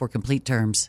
for complete terms.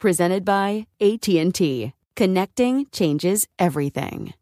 Presented by AT&T. Connecting changes everything.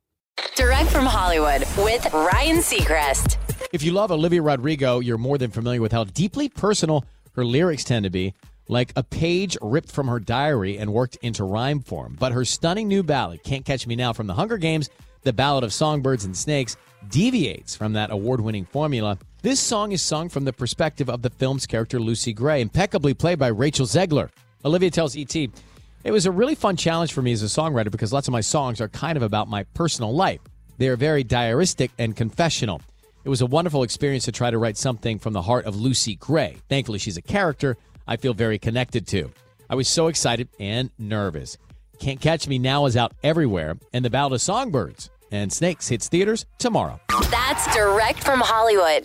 Direct from Hollywood with Ryan Seacrest. If you love Olivia Rodrigo, you're more than familiar with how deeply personal her lyrics tend to be, like a page ripped from her diary and worked into rhyme form. But her stunning new ballad, Can't Catch Me Now from the Hunger Games, the Ballad of Songbirds and Snakes, deviates from that award winning formula. This song is sung from the perspective of the film's character Lucy Gray, impeccably played by Rachel Zegler. Olivia tells ET, It was a really fun challenge for me as a songwriter because lots of my songs are kind of about my personal life. They are very diaristic and confessional. It was a wonderful experience to try to write something from the heart of Lucy Gray. Thankfully, she's a character I feel very connected to. I was so excited and nervous. Can't Catch Me Now is out everywhere, and The Ballad of Songbirds and Snakes hits theaters tomorrow. That's direct from Hollywood.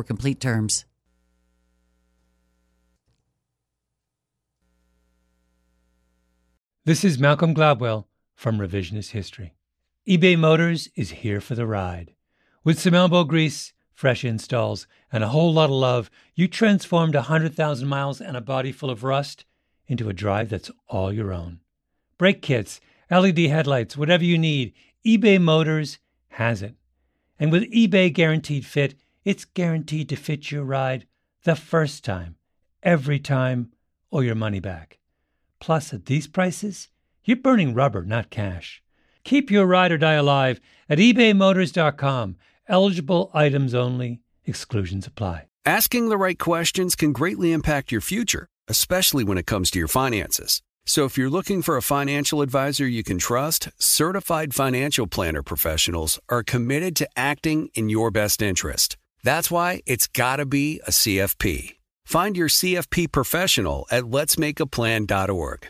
for complete terms. This is Malcolm Gladwell from Revisionist History. eBay Motors is here for the ride. With some elbow grease, fresh installs, and a whole lot of love, you transformed 100,000 miles and a body full of rust into a drive that's all your own. Brake kits, LED headlights, whatever you need, eBay Motors has it. And with eBay Guaranteed Fit, it's guaranteed to fit your ride the first time, every time, or your money back. Plus, at these prices, you're burning rubber, not cash. Keep your ride or die alive at ebaymotors.com. Eligible items only, exclusions apply. Asking the right questions can greatly impact your future, especially when it comes to your finances. So if you're looking for a financial advisor you can trust, certified financial planner professionals are committed to acting in your best interest. That's why it's got to be a CFP. Find your CFP professional at letsmakeaplan.org.